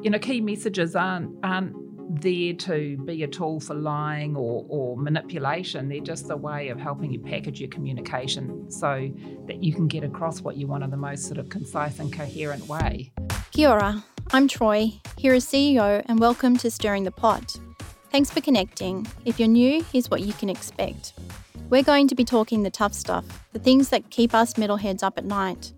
you know, key messages aren't aren't there to be a tool for lying or, or manipulation. They're just a way of helping you package your communication so that you can get across what you want in the most sort of concise and coherent way. Kia ora, I'm Troy, HERA's CEO, and welcome to Stirring the Pot. Thanks for connecting. If you're new, here's what you can expect. We're going to be talking the tough stuff, the things that keep us metalheads up at night.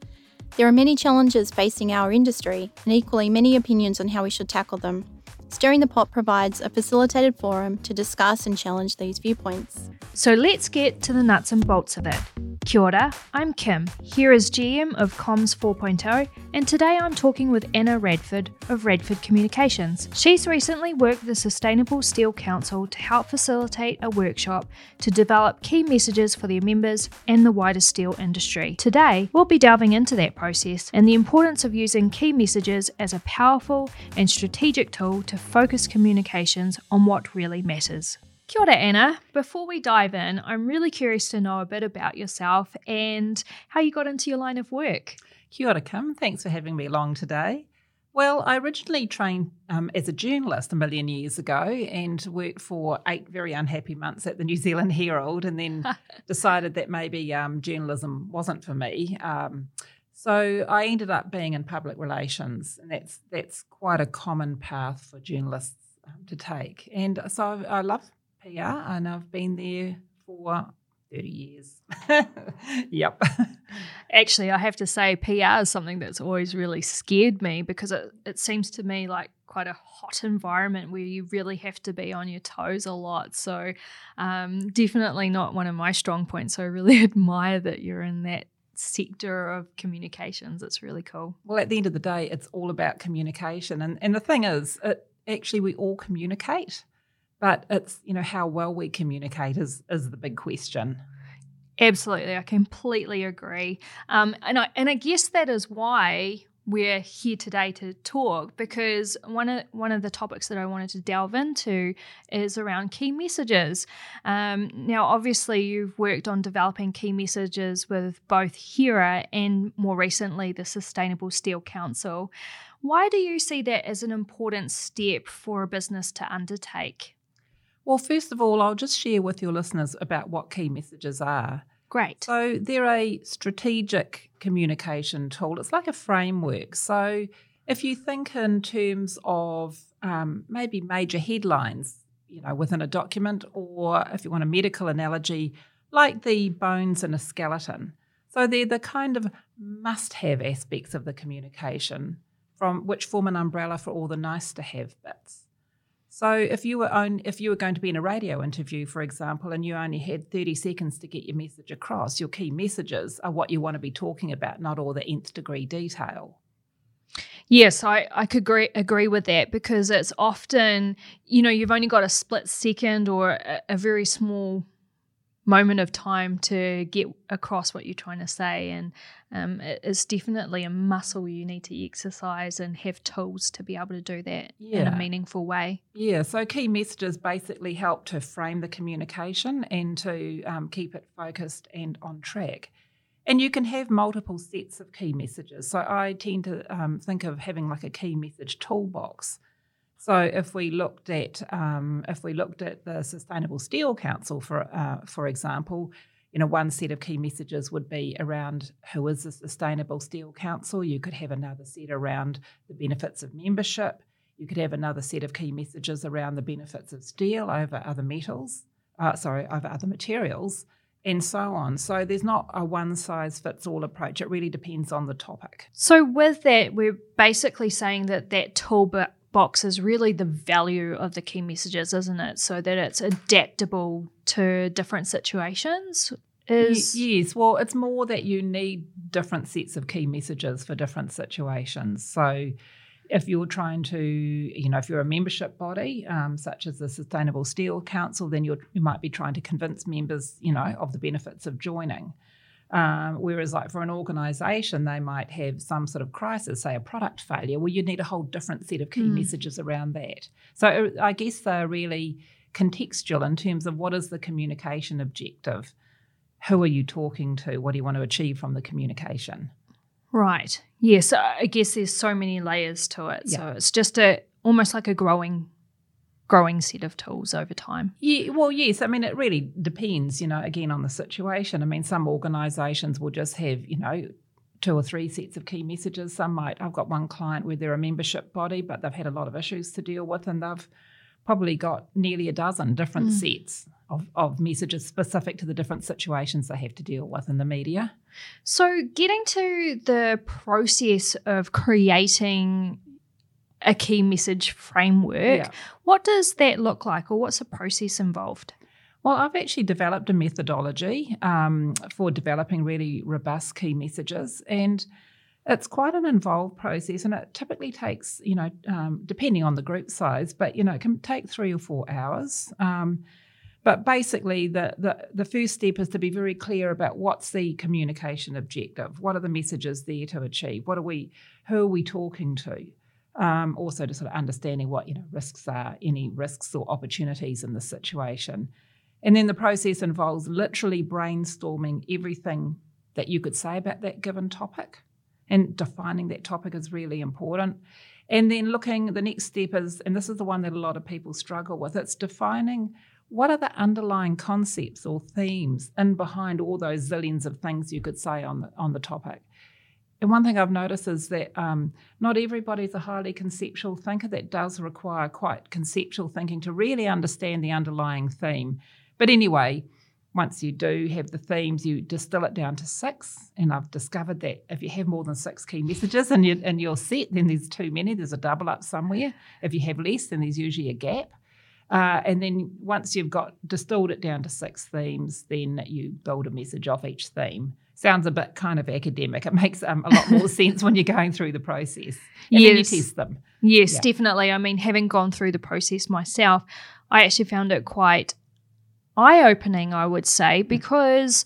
There are many challenges facing our industry, and equally many opinions on how we should tackle them. Stirring the Pot provides a facilitated forum to discuss and challenge these viewpoints. So let's get to the nuts and bolts of it. Kia ora, I'm Kim, HERA's GM of Comms 4.0, and today I'm talking with Anna Radford of Radford Communications. She's recently worked with the Sustainable Steel Council to help facilitate a workshop to develop key messages for their members and the wider steel industry. Today, we'll be delving into that process and the importance of using key messages as a powerful and strategic tool to focus communications on what really matters. Kia ora, Anna. Before we dive in, I'm really curious to know a bit about yourself and how you got into your line of work. Kia ora, Kim. Thanks for having me along today. Well, I originally trained um, as a journalist a million years ago and worked for eight very unhappy months at the New Zealand Herald and then decided that maybe um, journalism wasn't for me. Um, so I ended up being in public relations, and that's that's quite a common path for journalists um, to take. And so I love PR, and I've been there for 30 years. yep. Actually, I have to say, PR is something that's always really scared me because it, it seems to me like quite a hot environment where you really have to be on your toes a lot. So, um, definitely not one of my strong points. So, I really admire that you're in that sector of communications. It's really cool. Well, at the end of the day, it's all about communication. And, and the thing is, it, actually, we all communicate. But it's, you know, how well we communicate is, is the big question. Absolutely, I completely agree. Um, and I and I guess that is why we're here today to talk because one of one of the topics that I wanted to delve into is around key messages. Um, now, obviously, you've worked on developing key messages with both HERA and more recently the Sustainable Steel Council. Why do you see that as an important step for a business to undertake? Well, first of all, I'll just share with your listeners about what key messages are. Great. So, they're a strategic communication tool, it's like a framework. So, if you think in terms of um, maybe major headlines, you know, within a document, or if you want a medical analogy, like the bones in a skeleton. So they're the kind of must-have aspects of the communication, from which form an umbrella for all the nice-to-have bits. So if you were on, if you were going to be in a radio interview, for example, and you only had 30 seconds to get your message across, your key messages are what you want to be talking about, not all the nth degree detail. Yes, I, I could agree, agree with that because it's often, you know, you've only got a split second or a, a very small moment of time to get across what you're trying to say. And um, it's definitely a muscle you need to exercise and have tools to be able to do that yeah. in a meaningful way. Yeah, so key messages basically help to frame the communication and to um, keep it focused and on track. And you can have multiple sets of key messages. So I tend to um, think of having like a key message toolbox so if we looked at um, if we looked at the Sustainable Steel Council for uh, for example, you know one set of key messages would be around who is the Sustainable Steel Council. You could have another set around the benefits of membership. You could have another set of key messages around the benefits of steel over other metals. Uh, sorry, over other materials and so on. So there's not a one size fits all approach. It really depends on the topic. So with that, we're basically saying that that toolbox box is really the value of the key messages, isn't it? So that it's adaptable to different situations. Is yes, well, it's more that you need different sets of key messages for different situations. So, if you're trying to, you know, if you're a membership body, um, such as the Sustainable Steel Council, then you might be trying to convince members, you know, of the benefits of joining. Um, whereas, like for an organisation, they might have some sort of crisis, say a product failure, well, you'd need a whole different set of key mm. messages around that. So, uh, I guess they're really contextual in terms of what is the communication objective? Who are you talking to? What do you want to achieve from the communication? Right. Yes. I guess there's so many layers to it. Yeah. So it's just a almost like a growing growing set of tools over time. Yeah, well, yes. I mean, it really depends, you know, again on the situation. I mean, some organisations will just have, you know, two or three sets of key messages. Some might. I've got one client where they're a membership body, but they've had a lot of issues to deal with, and they've probably got nearly a dozen different mm. sets of, of messages specific to the different situations they have to deal with in the media. So, getting to the process of creating a key message framework, yeah. what does that look like, or what's the process involved? Well, I've actually developed a methodology um, for developing really robust key messages, and it's quite an involved process. And it typically takes, you know, um, depending on the group size, but you know, it can take three or four hours. Um, but basically, the, the the first step is to be very clear about what's the communication objective. What are the messages there to achieve? What are we? Who are we talking to? Um, also, to sort of understanding what you know risks are, any risks or opportunities in the situation and then the process involves literally brainstorming everything that you could say about that given topic. And defining that topic is really important. And then looking, the next step is, and this is the one that a lot of people struggle with, it's defining what are the underlying concepts or themes in behind all those zillions of things you could say on the, on the topic. And one thing I've noticed is that um, not everybody's a highly conceptual thinker. That does require quite conceptual thinking to really understand the underlying theme. But anyway, once you do have the themes, you distill it down to six. And I've discovered that if you have more than six key messages in your, in your set, then there's too many. There's a double up somewhere. If you have less, then there's usually a gap. Uh, and then once you've got distilled it down to six themes, then you build a message off each theme. Sounds a bit kind of academic. It makes um, a lot more sense when you're going through the process. And yes. then you test them. Yes, yeah. definitely. I mean, having gone through the process myself, I actually found it quite eye opening, I would say, mm. because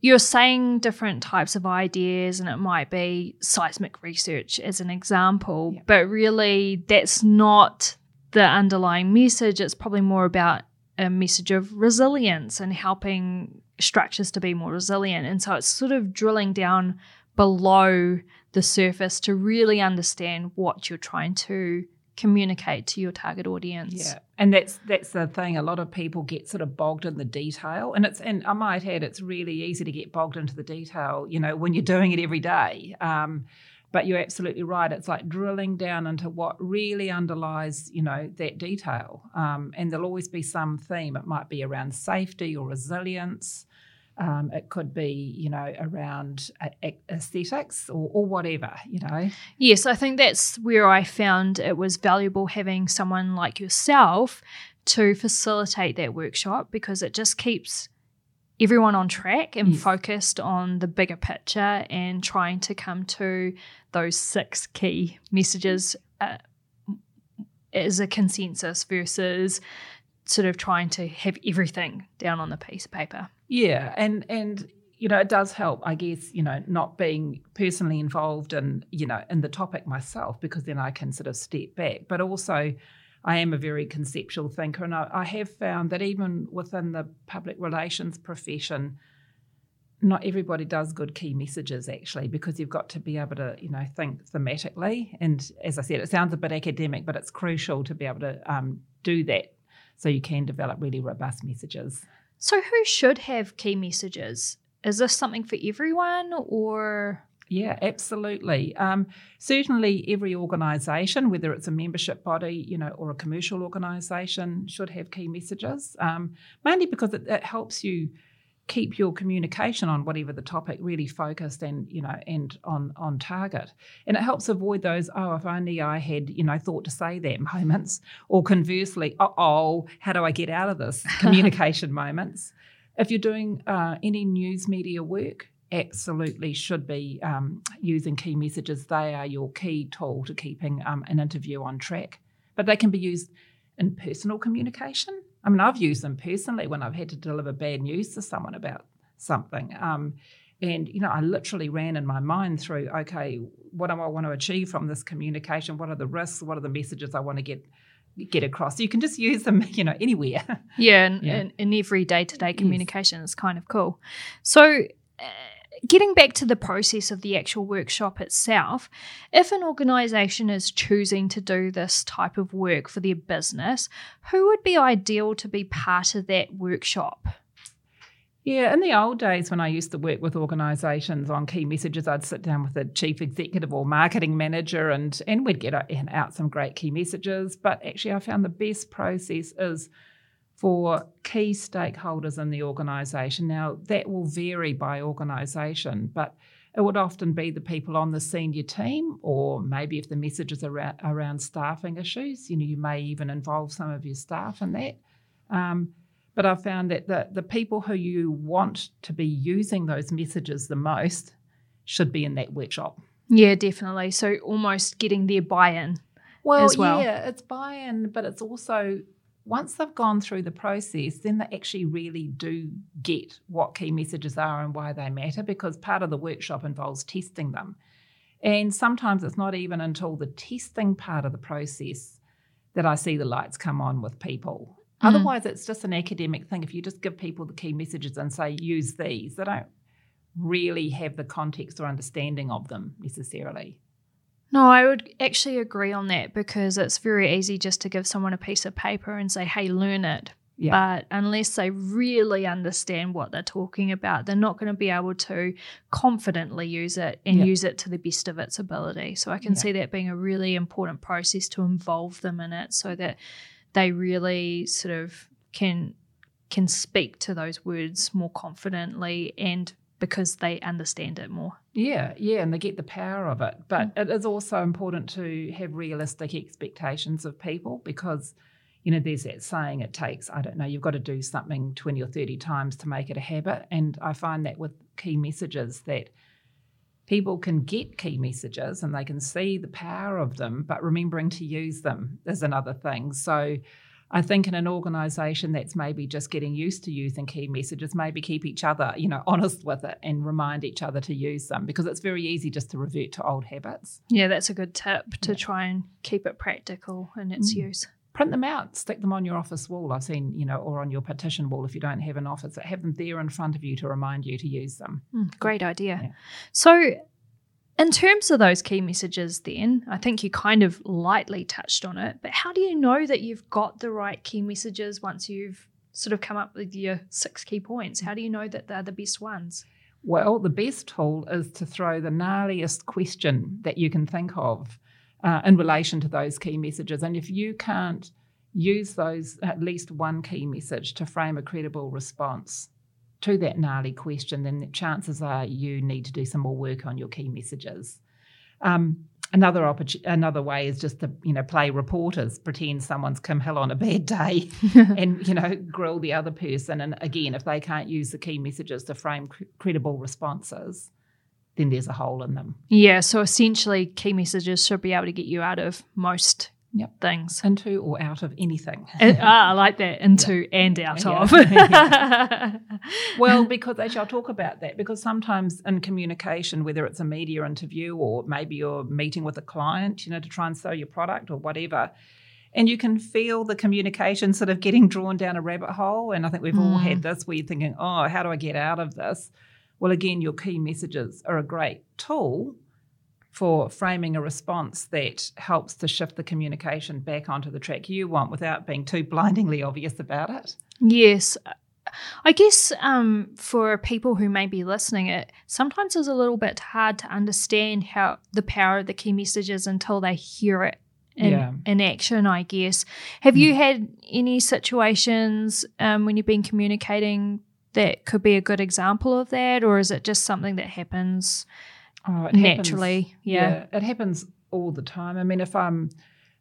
you're saying different types of ideas, and it might be seismic research as an example, yeah. but really that's not the underlying message. It's probably more about a message of resilience and helping structures to be more resilient. And so it's sort of drilling down below the surface to really understand what you're trying to communicate to your target audience. Yeah. And that's that's the thing. A lot of people get sort of bogged in the detail. And it's and I might add it's really easy to get bogged into the detail, you know, when you're doing it every day. Um, but you're absolutely right. It's like drilling down into what really underlies, you know, that detail. Um, and there'll always be some theme. It might be around safety or resilience. Um, it could be, you know, around aesthetics or, or, whatever, you know. Yes, I think that's where I found it was valuable having someone like yourself to facilitate that workshop because it just keeps everyone on track and yes. focused on the bigger picture and trying to come to those six key messages uh, as a consensus versus sort of trying to have everything down on the piece of paper. Yeah, and and you know it does help, I guess. You know, not being personally involved in you know in the topic myself because then I can sort of step back. But also, I am a very conceptual thinker, and I, I have found that even within the public relations profession. Not everybody does good key messages actually, because you've got to be able to, you know, think thematically. And as I said, it sounds a bit academic, but it's crucial to be able to um, do that so you can develop really robust messages. So, who should have key messages? Is this something for everyone or? Yeah, absolutely. Um, certainly, every organisation, whether it's a membership body, you know, or a commercial organisation, should have key messages. Um, mainly because it, it helps you keep your communication on whatever the topic really focused and you know and on on target and it helps avoid those oh if only i had you know thought to say that moments or conversely oh how do i get out of this communication moments if you're doing uh, any news media work absolutely should be um, using key messages they are your key tool to keeping um, an interview on track but they can be used in personal communication I mean, I've used them personally when I've had to deliver bad news to someone about something. Um, and, you know, I literally ran in my mind through, okay, what do I want to achieve from this communication? What are the risks? What are the messages I want to get get across? So you can just use them, you know, anywhere. Yeah, and, yeah. in every day to day communication yes. is kind of cool. So, uh, getting back to the process of the actual workshop itself, if an organisation is choosing to do this type of work for their business, who would be ideal to be part of that workshop? Yeah, in the old days when I used to work with organisations on key messages, I'd sit down with the chief executive or marketing manager and, and we'd get uh, out some great key messages. But actually, I found the best process is for key stakeholders in the organisation. Now, that will vary by organisation, but it would often be the people on the senior team, or maybe if the message is around, around staffing issues, you know, you may even involve some of your staff in that. Um, but I've found that the, the people who you want to be using those messages the most should be in that workshop. Yeah, definitely. So almost getting their buy in. Well, well. yeah, it's buy in, but it's also once they've gone through the process, then they actually really do get what key messages are and why they matter because part of the workshop involves testing them. And sometimes it's not even until the testing part of the process that I see the lights come on with people. Mm. Otherwise, it's just an academic thing. If you just give people the key messages and say, use these, they don't really have the context or understanding of them necessarily. No, I would actually agree on that because it's very easy just to give someone a piece of paper and say, hey, learn it. Yeah. But unless they really understand what they're talking about, they're not going to be able to confidently use it and yeah. use it to the best of its ability. So I can yeah. see that being a really important process to involve them in it so that they really sort of can can speak to those words more confidently and because they understand it more. Yeah, yeah, and they get the power of it. But mm. it is also important to have realistic expectations of people because, you know, there's that saying it takes, I don't know, you've got to do something 20 or 30 times to make it a habit. And I find that with key messages that people can get key messages and they can see the power of them, but remembering to use them is another thing. So, I think in an organisation that's maybe just getting used to using key messages, maybe keep each other, you know, honest with it and remind each other to use them because it's very easy just to revert to old habits. Yeah, that's a good tip to yeah. try and keep it practical in its mm. use. Print them out, stick them on your office wall. I've seen, you know, or on your partition wall if you don't have an office, have them there in front of you to remind you to use them. Mm, great idea. Yeah. So in terms of those key messages, then, I think you kind of lightly touched on it, but how do you know that you've got the right key messages once you've sort of come up with your six key points? How do you know that they're the best ones? Well, the best tool is to throw the gnarliest question that you can think of uh, in relation to those key messages. And if you can't use those, at least one key message to frame a credible response, to that gnarly question, then the chances are you need to do some more work on your key messages. Um, another opportunity, another way is just to you know play reporters, pretend someone's Kim Hill on a bad day, and you know grill the other person. And again, if they can't use the key messages to frame cr- credible responses, then there's a hole in them. Yeah. So essentially, key messages should be able to get you out of most yep. things. Into or out of anything. ah, I like that. Into yep. and out yeah. of. yeah. Well, because actually, I'll talk about that because sometimes in communication, whether it's a media interview or maybe you're meeting with a client, you know, to try and sell your product or whatever, and you can feel the communication sort of getting drawn down a rabbit hole. And I think we've mm. all had this where you're thinking, oh, how do I get out of this? Well, again, your key messages are a great tool for framing a response that helps to shift the communication back onto the track you want without being too blindingly obvious about it. Yes. I guess um, for people who may be listening, it sometimes is a little bit hard to understand how the power of the key messages until they hear it in, yeah. in action. I guess. Have mm. you had any situations um, when you've been communicating that could be a good example of that, or is it just something that happens? Oh, naturally. Happens, yeah. yeah, it happens all the time. I mean, if I'm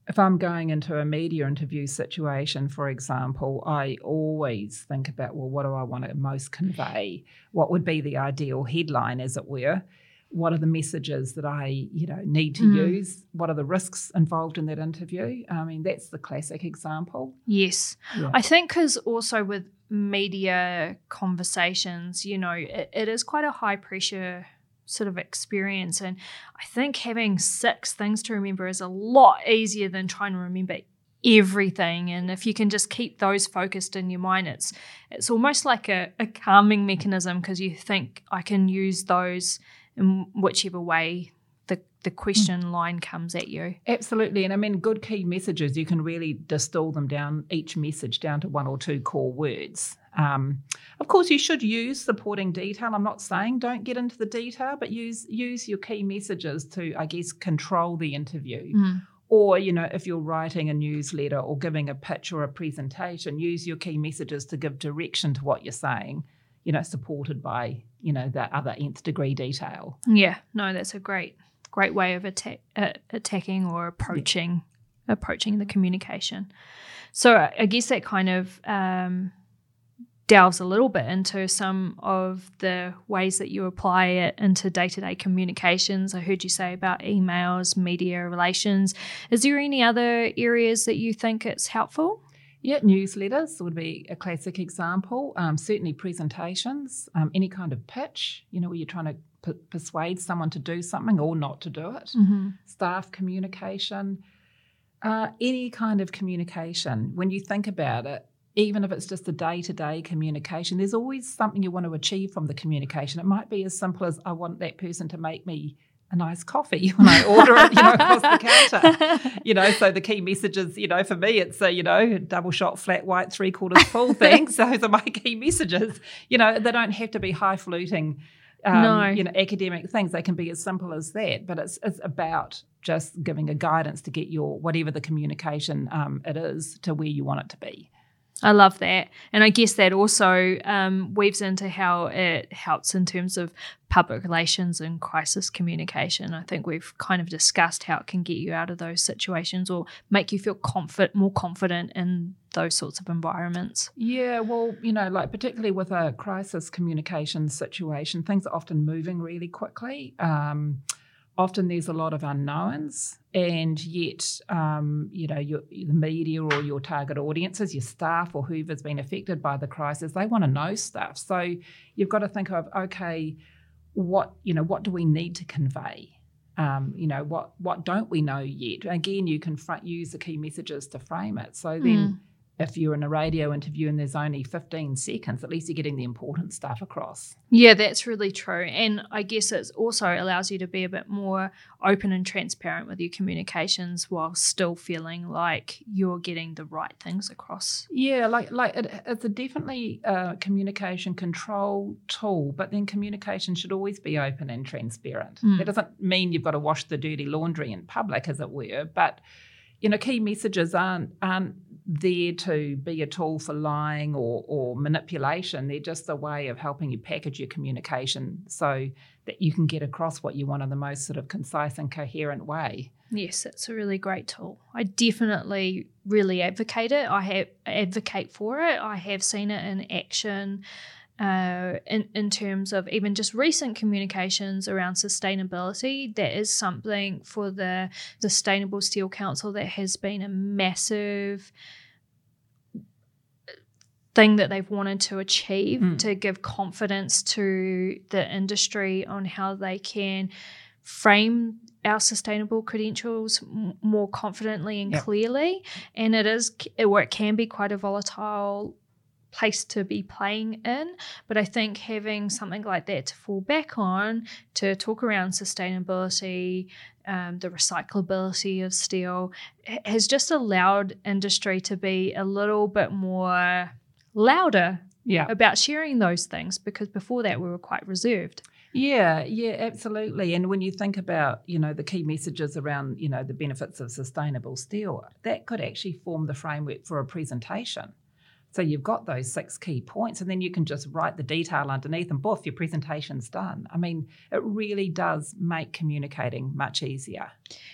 if I'm going into a media interview situation, for example, I always think about, well, what do I want to most convey? What would be the ideal headline, as it were? What are the messages that I, you know, need to mm. use? What are the risks involved in that interview? I mean, that's the classic example. Yes, yeah. I think because also with media conversations, you know, it, it is quite a high pressure sort of experience. And I think having six things to remember is a lot easier than trying to remember everything and if you can just keep those focused in your mind it's it's almost like a, a calming mechanism because you think i can use those in whichever way the the question line comes at you. Absolutely. And i mean good key messages you can really distill them down each message down to one or two core words. Um, of course you should use supporting detail. I'm not saying don't get into the detail but use use your key messages to i guess control the interview. Mm. Or, you know, if you're writing a newsletter or giving a pitch or a presentation, use your key messages to give direction to what you're saying, you know, supported by, you know, that other nth degree detail. Yeah, no, that's a great, great way of attack, uh, attacking or approaching yeah. approaching the communication. So I guess that kind of um, delves a little bit into some of the ways that you apply it into day to day communications. I heard you say about emails, media relations. Is there any other areas that you think it's helpful? Yeah, newsletters would be a classic example. Um, certainly, presentations, um, any kind of pitch, you know, where you're trying to p- persuade someone to do something or not to do it. Mm-hmm. Staff communication, uh, any kind of communication. When you think about it, even if it's just a day to day communication, there's always something you want to achieve from the communication. It might be as simple as I want that person to make me a nice coffee when I order it, you know, across the counter. You know, so the key messages, you know, for me, it's a, you know, double shot, flat white, three quarters full things. Those are my key messages. You know, they don't have to be highfalutin, um, no. you know, academic things. They can be as simple as that. But it's it's about just giving a guidance to get your whatever the communication um, it is to where you want it to be. I love that. And I guess that also um, weaves into how it helps in terms of public relations and crisis communication. I think we've kind of discussed how it can get you out of those situations or make you feel confident, more confident in those sorts of environments. Yeah, well, you know, like particularly with a crisis communication situation, things are often moving really quickly. Um, often there's a lot of unknowns, and yet, um, you know, your, the media or your target audiences, your staff or whoever's been affected by the crisis, they want to know stuff. So you've got to think of, okay, what you know, what do we need to convey? Um, you know, what what don't we know yet? Again, you can front, use the key messages to frame it. So then. Mm if you're in a radio interview and there's only 15 seconds, at least you're getting the important stuff across. Yeah, that's really true. And I guess it also allows you to be a bit more open and transparent with your communications while still feeling like you're getting the right things across. Yeah, like like it, it's a definitely a communication control tool, but then communication should always be open and transparent. Mm. That doesn't mean you've got to wash the dirty laundry in public, as it were, but you know, key messages aren't aren't there to be a tool for lying or, or manipulation. They're just a way of helping you package your communication so that you can get across what you want in the most sort of concise and coherent way. Yes, it's a really great tool. I definitely really advocate it. I have advocate for it. I have seen it in action uh, in, in terms of even just recent communications around sustainability. That is something for the Sustainable Steel Council that has been a massive thing that they've wanted to achieve mm. to give confidence to the industry on how they can frame our sustainable credentials more confidently and yep. clearly and it is or it can be quite a volatile place to be playing in. But I think having something like that to fall back on to talk around sustainability, um, the recyclability of steel, has just allowed industry to be a little bit more louder yeah. about sharing those things because before that we were quite reserved. Yeah, yeah, absolutely. And when you think about, you know, the key messages around, you know, the benefits of sustainable steel, that could actually form the framework for a presentation. So you've got those six key points, and then you can just write the detail underneath, and boof, your presentation's done. I mean, it really does make communicating much easier.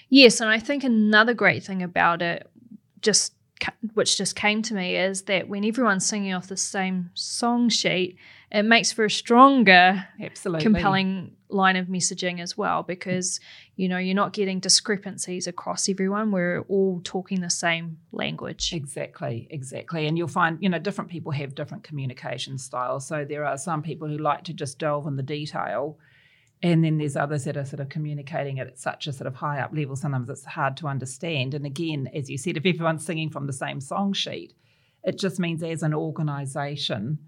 Yes, and I think another great thing about it, just which just came to me, is that when everyone's singing off the same song sheet, it makes for a stronger, absolutely. compelling line of messaging as well because you know you're not getting discrepancies across everyone. We're all talking the same language. Exactly exactly. And you'll find you know different people have different communication styles. So there are some people who like to just delve in the detail and then there's others that are sort of communicating it at such a sort of high up level. Sometimes it's hard to understand. And again, as you said, if everyone's singing from the same song sheet, it just means as an organisation,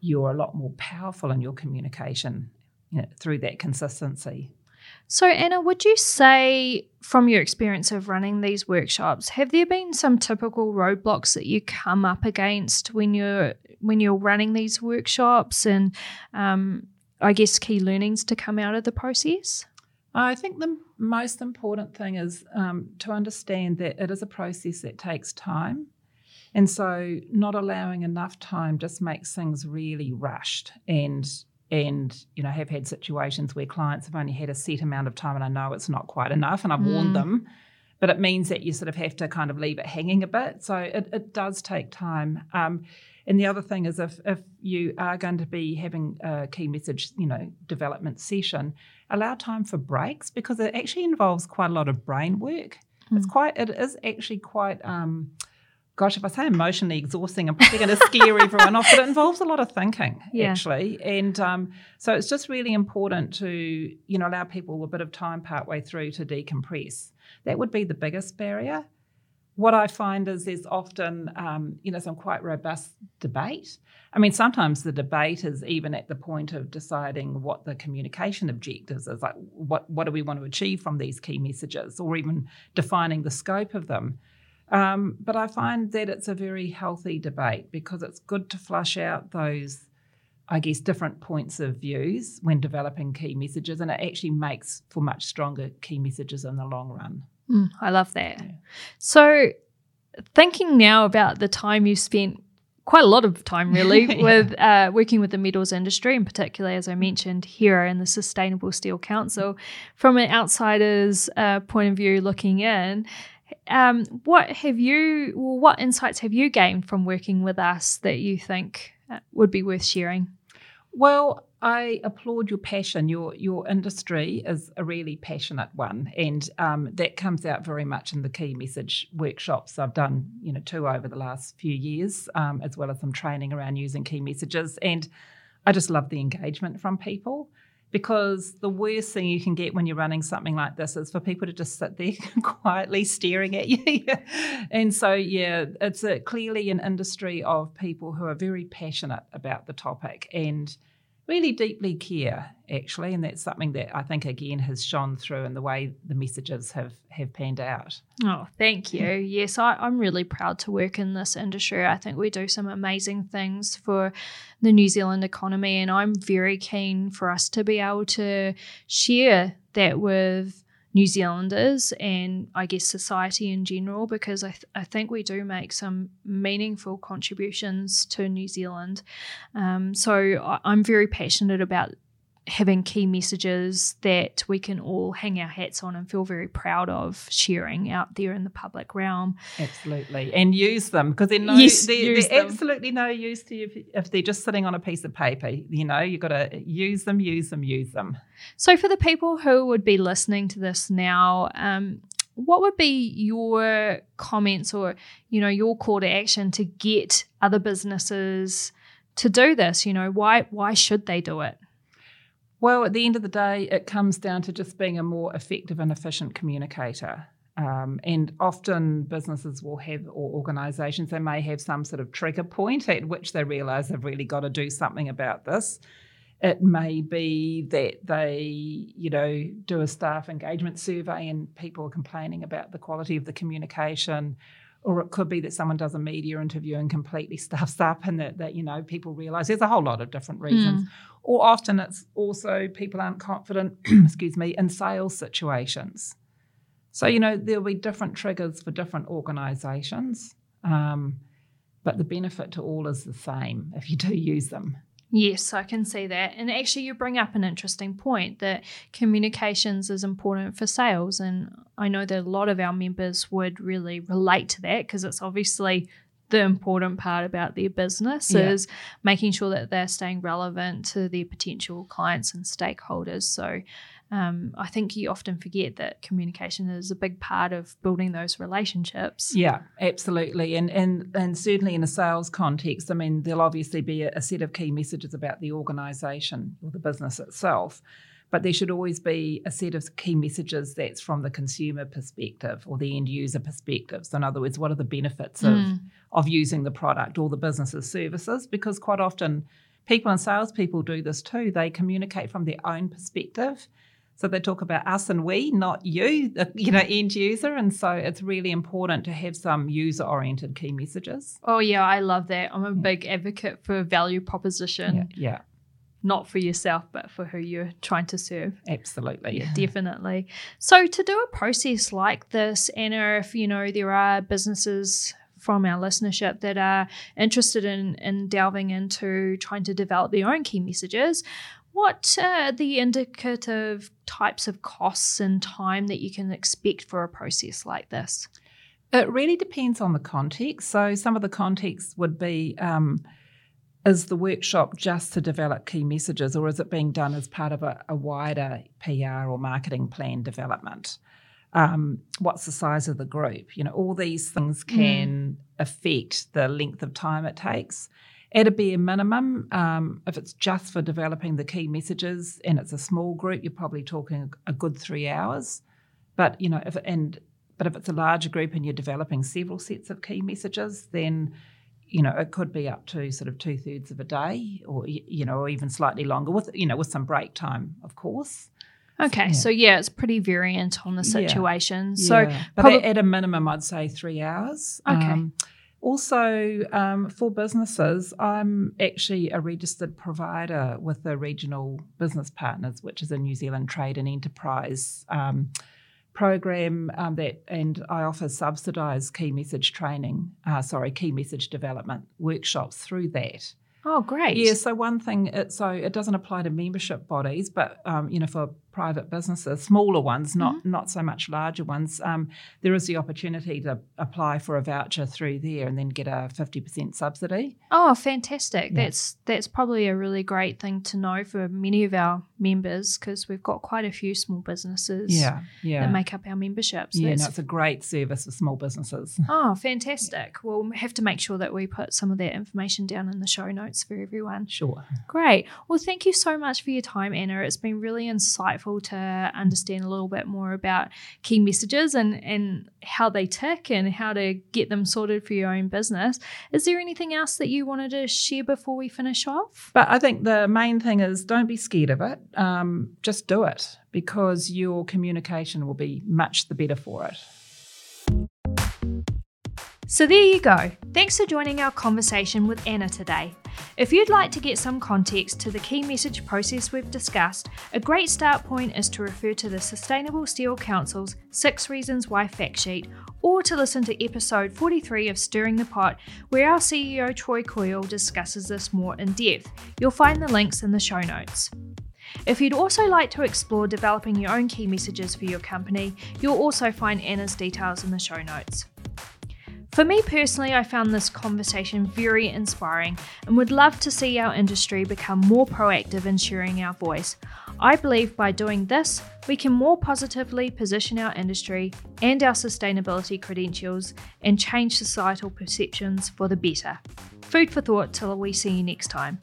you're a lot more powerful in your communication you know, through that consistency. So, Anna, would you say, from your experience of running these workshops, have there been some typical roadblocks that you come up against when you're when you're running these workshops, and um, I guess key learnings to come out of the process? I think the most important thing is um, to understand that it is a process that takes time. And so, not allowing enough time just makes things really rushed and and you know have had situations where clients have only had a set amount of time and I know it's not quite enough and I've mm. warned them but it means that you sort of have to kind of leave it hanging a bit so it, it does take time um, and the other thing is if, if you are going to be having a key message you know development session allow time for breaks because it actually involves quite a lot of brain work mm. it's quite it is actually quite um, gosh, if I say emotionally exhausting, I'm probably going to scare everyone off. But it involves a lot of thinking, yeah. actually, and um, so it's just really important to you know allow people a bit of time partway through to decompress. That would be the biggest barrier. What I find is there's often um, you know some quite robust debate. I mean, sometimes the debate is even at the point of deciding what the communication objectives is, like what what do we want to achieve from these key messages, or even defining the scope of them. Um, but I find that it's a very healthy debate because it's good to flush out those, I guess, different points of views when developing key messages, and it actually makes for much stronger key messages in the long run. Mm, I love that. Yeah. So, thinking now about the time you spent quite a lot of time really yeah. with uh, working with the metals industry, in particular, as I mentioned, here in the Sustainable Steel Council. From an outsider's uh, point of view looking in, um, what have you, well, what insights have you gained from working with us that you think uh, would be worth sharing? Well, I applaud your passion. Your your industry is a really passionate one, and um, that comes out very much in the key message workshops I've done. You know, two over the last few years, um, as well as some training around using key messages, and I just love the engagement from people because the worst thing you can get when you're running something like this is for people to just sit there quietly staring at you. and so, yeah, it's a, clearly an industry of people who are very passionate about the topic and really deeply care actually and that's something that i think again has shone through in the way the messages have have panned out. Oh thank you. Yes I, i'm really proud to work in this industry. I think we do some amazing things for the new zealand economy and i'm very keen for us to be able to share that with New Zealanders and I guess society in general, because I, th- I think we do make some meaningful contributions to New Zealand. Um, so I, I'm very passionate about having key messages that we can all hang our hats on and feel very proud of sharing out there in the public realm. Absolutely. And use them because they're, no, yes, they're, they're absolutely no use to you if, if they're just sitting on a piece of paper. You know, you've got to use them, use them, use them. So, for the people who would be listening to this now, um, what would be your comments or you know your call to action to get other businesses to do this you know why why should they do it well, at the end of the day, it comes down to just being a more effective and efficient communicator. Um, and often businesses will have, or organisations, they may have some sort of trigger point at which they realise they've really got to do something about this. It may be that they, you know, do a staff engagement survey and people are complaining about the quality of the communication or it could be that someone does a media interview and completely stuffs up and that, that you know people realize there's a whole lot of different reasons. Mm. or often it's also people aren't confident excuse me in sales situations. So you know there'll be different triggers for different organizations um, but the benefit to all is the same if you do use them Yes, I can see that. And actually, you bring up an interesting point that communications is important for sales. And I know that a lot of our members would really relate to that because it's obviously the important part about their business yeah. is making sure that they're staying relevant to their potential clients and stakeholders. So um, I think you often forget that communication is a big part of building those relationships. Yeah, absolutely, and and and certainly in a sales context, I mean, there'll obviously be a, a set of key messages about the organisation or the business itself. but there should always be a set of key messages that's from the consumer perspective or the end user perspective. So, in other words, what are the benefits of, Mm. of using the product or the business's services? Because quite often, people and salespeople do this too. They communicate from their own perspective. So they talk about us and we, not you, the you know end user, and so it's really important to have some user-oriented key messages. Oh yeah, I love that. I'm a big advocate for value proposition, Yeah, yeah, not for yourself, but for who you're trying to serve. absolutely. Yeah, definitely. So to do a process like this, Anna, if you know there are businesses from our listenership that are interested in in delving into trying to develop their own key messages, what are the indicative types of costs and time that you can expect for a process like this? It really depends on the context. So some of the context would be. Um, is the workshop just to develop key messages, or is it being done as part of a, a wider PR or marketing plan development? Um, what's the size of the group? You know, all these things can affect the length of time it takes. At a bare minimum, um, if it's just for developing the key messages and it's a small group, you're probably talking a good three hours. But you know, if and but if it's a larger group and you're developing several sets of key messages, then you know it could be up to sort of two thirds of a day, or you know, or even slightly longer with you know with some break time, of course. Okay, Yeah. so yeah, it's pretty variant on the Yeah. situation. So Yeah. but prob- at, at a minimum, I'd say three hours. Okay. Also, um, for businesses, I'm actually a registered provider with the Regional Business Partners, which is a New Zealand trade and enterprise um, program um, that, and I offer subsidised key message training, uh, sorry, key message development workshops through that. Oh great. Yeah, so one thing, it, so it doesn't apply to membership bodies, but um, you know, for private businesses, smaller ones, not not so much larger ones, um, there is the opportunity to apply for a voucher through there and then get a fifty percent subsidy. Oh, fantastic! Yeah. That's that's probably a really great thing to know for many of our members because we've got quite a few small businesses Yeah, yeah, that make up our membership. So yeah. that's No, it's a great service for small businesses. Oh, fantastic. We'll have to make sure that we put some of that information down in the show notes for everyone. Sure. Great. Well, thank you so much for your time, Anna. It's been really insightful to understand a little bit more about key messages and, and how they tick and how to get them sorted for your own business. Is there anything else that you wanted to share before we finish off? But I think the main thing is don't be scared of it. Um, just do it because your communication will be much the better for it. So there you go. Thanks for joining our conversation with Anna today. If you'd like to get some context to the key message process we've discussed, a great start point is to refer to the Sustainable Steel Council's 6 Reasons Why fact sheet or to listen to episode 43 of Stirring the Pot, where our CEO Troy Coyle discusses this more in depth. You'll find the links in the show notes. If you'd also like to explore developing your own key messages for your company, you'll also find Anna's details in the show notes. For me personally, I found this conversation very inspiring and would love to see our industry become more proactive in sharing our voice. I believe by doing this, we can more positively position our industry and our sustainability credentials and change societal perceptions for the better. Food for thought till we see you next time.